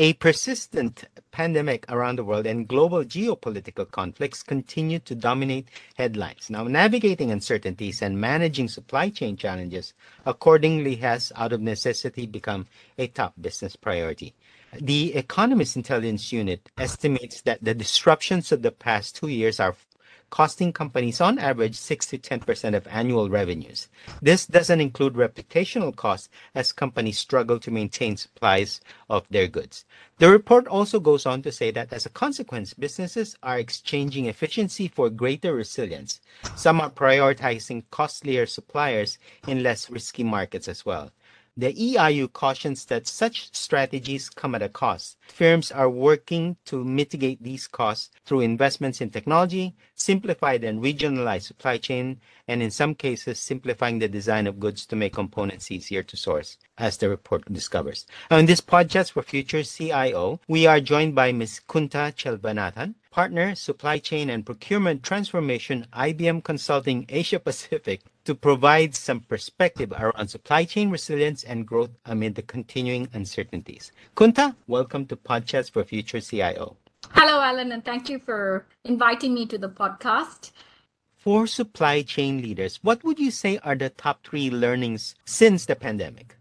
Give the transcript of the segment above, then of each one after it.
A persistent pandemic around the world and global geopolitical conflicts continue to dominate headlines. Now, navigating uncertainties and managing supply chain challenges accordingly has, out of necessity, become a top business priority. The Economist Intelligence Unit estimates that the disruptions of the past two years are costing companies on average 6 to 10% of annual revenues. This doesn't include reputational costs as companies struggle to maintain supplies of their goods. The report also goes on to say that as a consequence, businesses are exchanging efficiency for greater resilience. Some are prioritizing costlier suppliers in less risky markets as well. The EIU cautions that such strategies come at a cost. Firms are working to mitigate these costs through investments in technology, simplified and regionalized supply chain, and in some cases, simplifying the design of goods to make components easier to source, as the report discovers. On this podcast for Future CIO, we are joined by Ms. Kunta Chelvanathan, partner, supply chain and procurement transformation, IBM Consulting Asia Pacific, to provide some perspective around supply chain resilience and growth amid the continuing uncertainties. Kunta, welcome to Podcast for Future CIO. Hello, Alan, and thank you for inviting me to the podcast. For supply chain leaders, what would you say are the top three learnings since the pandemic?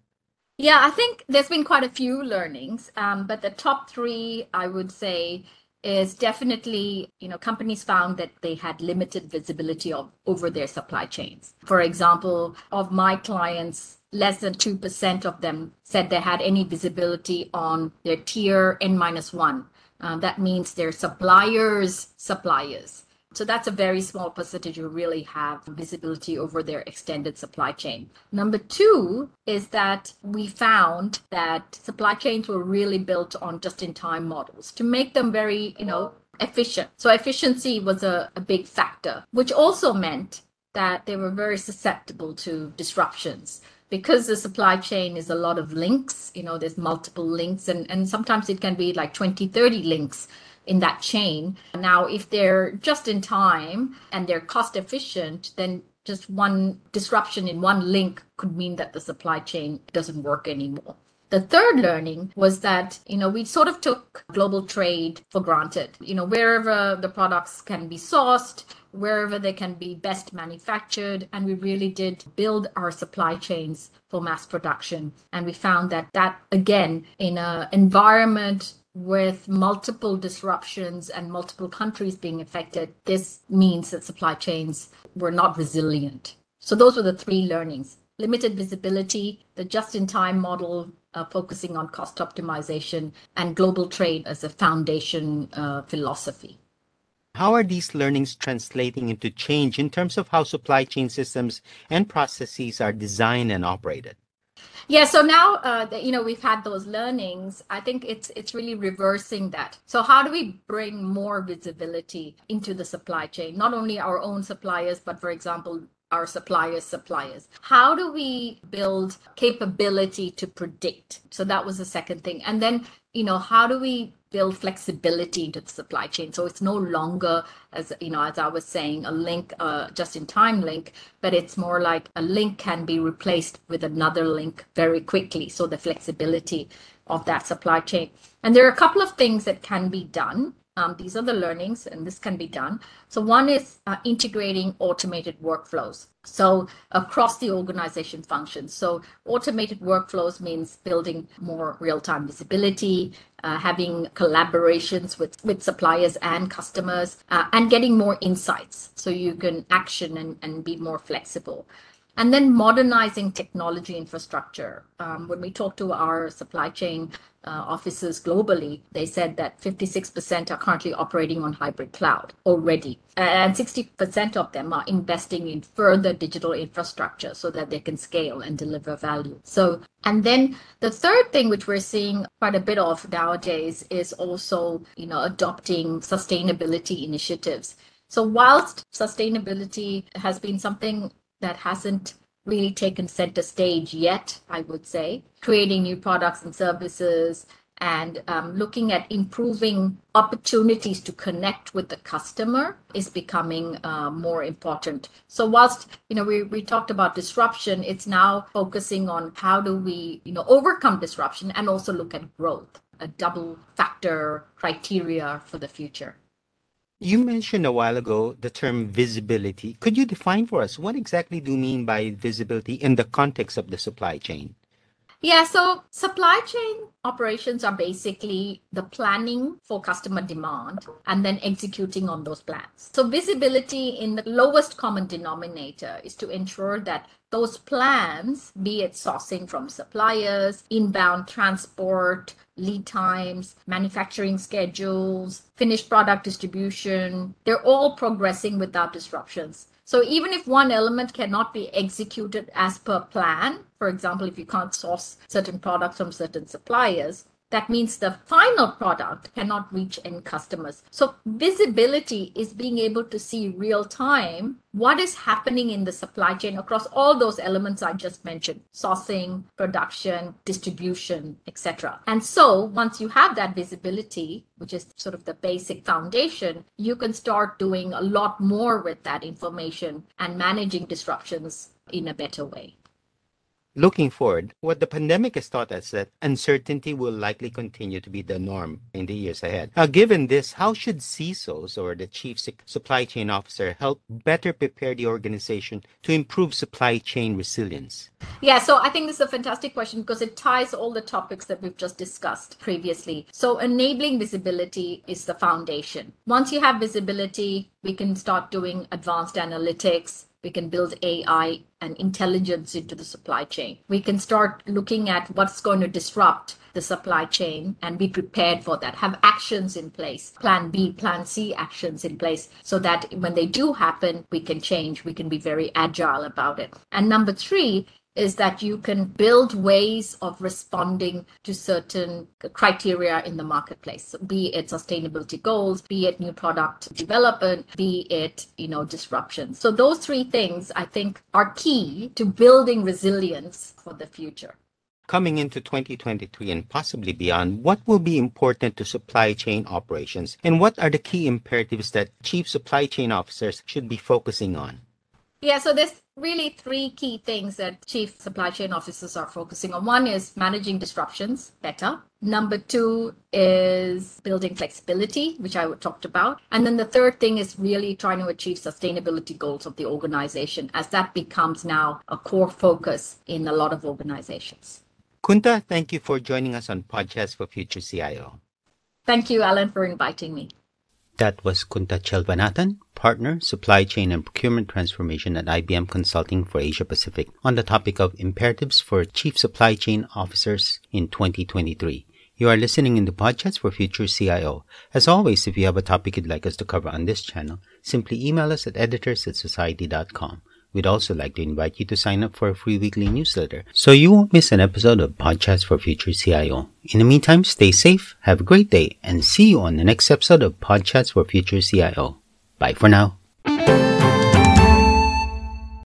Yeah, I think there's been quite a few learnings, um, but the top three, I would say, is definitely, you know, companies found that they had limited visibility of, over their supply chains. For example, of my clients, less than 2% of them said they had any visibility on their tier N minus one. Uh, that means their suppliers' suppliers. So that's a very small percentage who really have visibility over their extended supply chain. Number two is that we found that supply chains were really built on just in time models to make them very, you know, efficient. So efficiency was a, a big factor, which also meant that they were very susceptible to disruptions because the supply chain is a lot of links you know there's multiple links and and sometimes it can be like 20 30 links in that chain. Now, if they're just in time and they're cost efficient, then just one disruption in one link could mean that the supply chain doesn't work anymore. The third learning was that, you know, we sort of took global trade for granted. You know, wherever the products can be sourced, wherever they can be best manufactured, and we really did build our supply chains for mass production. And we found that that again, in an environment with multiple disruptions and multiple countries being affected, this means that supply chains were not resilient. So, those were the three learnings limited visibility, the just in time model uh, focusing on cost optimization, and global trade as a foundation uh, philosophy. How are these learnings translating into change in terms of how supply chain systems and processes are designed and operated? Yeah, so now uh, you know we've had those learnings. I think it's it's really reversing that. So how do we bring more visibility into the supply chain? Not only our own suppliers, but for example, our suppliers' suppliers. How do we build capability to predict? So that was the second thing. And then, you know, how do we build flexibility into the supply chain? So it's no longer as you know as i was saying a link uh, just in time link but it's more like a link can be replaced with another link very quickly. So the flexibility of that supply chain. And there are a couple of things that can be done um, these are the learnings, and this can be done. So, one is uh, integrating automated workflows. So, across the organization functions. So, automated workflows means building more real time visibility, uh, having collaborations with, with suppliers and customers, uh, and getting more insights so you can action and, and be more flexible. And then modernizing technology infrastructure. Um, when we talk to our supply chain uh, offices globally, they said that 56% are currently operating on hybrid cloud already. And 60% of them are investing in further digital infrastructure so that they can scale and deliver value. So, and then the third thing which we're seeing quite a bit of nowadays is also, you know, adopting sustainability initiatives. So whilst sustainability has been something that hasn't really taken center stage yet, I would say, creating new products and services and um, looking at improving opportunities to connect with the customer is becoming uh, more important so whilst you know we, we talked about disruption it's now focusing on how do we you know overcome disruption and also look at growth a double factor criteria for the future. You mentioned a while ago the term visibility. Could you define for us what exactly do you mean by visibility in the context of the supply chain? Yeah, so supply chain operations are basically the planning for customer demand and then executing on those plans. So, visibility in the lowest common denominator is to ensure that those plans, be it sourcing from suppliers, inbound transport, lead times, manufacturing schedules, finished product distribution, they're all progressing without disruptions. So even if one element cannot be executed as per plan, for example, if you can't source certain products from certain suppliers, that means the final product cannot reach end customers. So visibility is being able to see real time what is happening in the supply chain across all those elements I just mentioned sourcing, production, distribution, etc. And so once you have that visibility, which is sort of the basic foundation, you can start doing a lot more with that information and managing disruptions in a better way. Looking forward, what the pandemic has taught us that uncertainty will likely continue to be the norm in the years ahead. Now, given this, how should CISOs or the Chief Supply Chain Officer help better prepare the organization to improve supply chain resilience? Yeah, so I think this is a fantastic question because it ties all the topics that we've just discussed previously. So, enabling visibility is the foundation. Once you have visibility, we can start doing advanced analytics, we can build AI and intelligence into the supply chain. We can start looking at what's going to disrupt the supply chain and be prepared for that. Have actions in place, plan B, plan C actions in place so that when they do happen, we can change. We can be very agile about it. And number three is that you can build ways of responding to certain criteria in the marketplace. Be it sustainability goals be it new product development be it you know disruption. So those three things i think are key to building resilience for the future. Coming into 2023 and possibly beyond, what will be important to supply chain operations? And what are the key imperatives that chief supply chain officers should be focusing on? Yeah, so there's really three key things that chief supply chain officers are focusing on. One is managing disruptions better. Number two is building flexibility, which I talked about. And then the third thing is really trying to achieve sustainability goals of the organization, as that becomes now a core focus in a lot of organizations. Kunta, thank you for joining us on Podcast for Future CIO. Thank you, Alan, for inviting me. That was Kunta Chelvanathan, Partner, Supply Chain and Procurement Transformation at IBM Consulting for Asia Pacific, on the topic of imperatives for Chief Supply Chain Officers in 2023. You are listening in the podcast for Future CIO. As always, if you have a topic you'd like us to cover on this channel, simply email us at editors at society.com. We'd also like to invite you to sign up for a free weekly newsletter so you won't miss an episode of Podcast for Future CIO. In the meantime, stay safe, have a great day, and see you on the next episode of Podcast for Future CIO. Bye for now.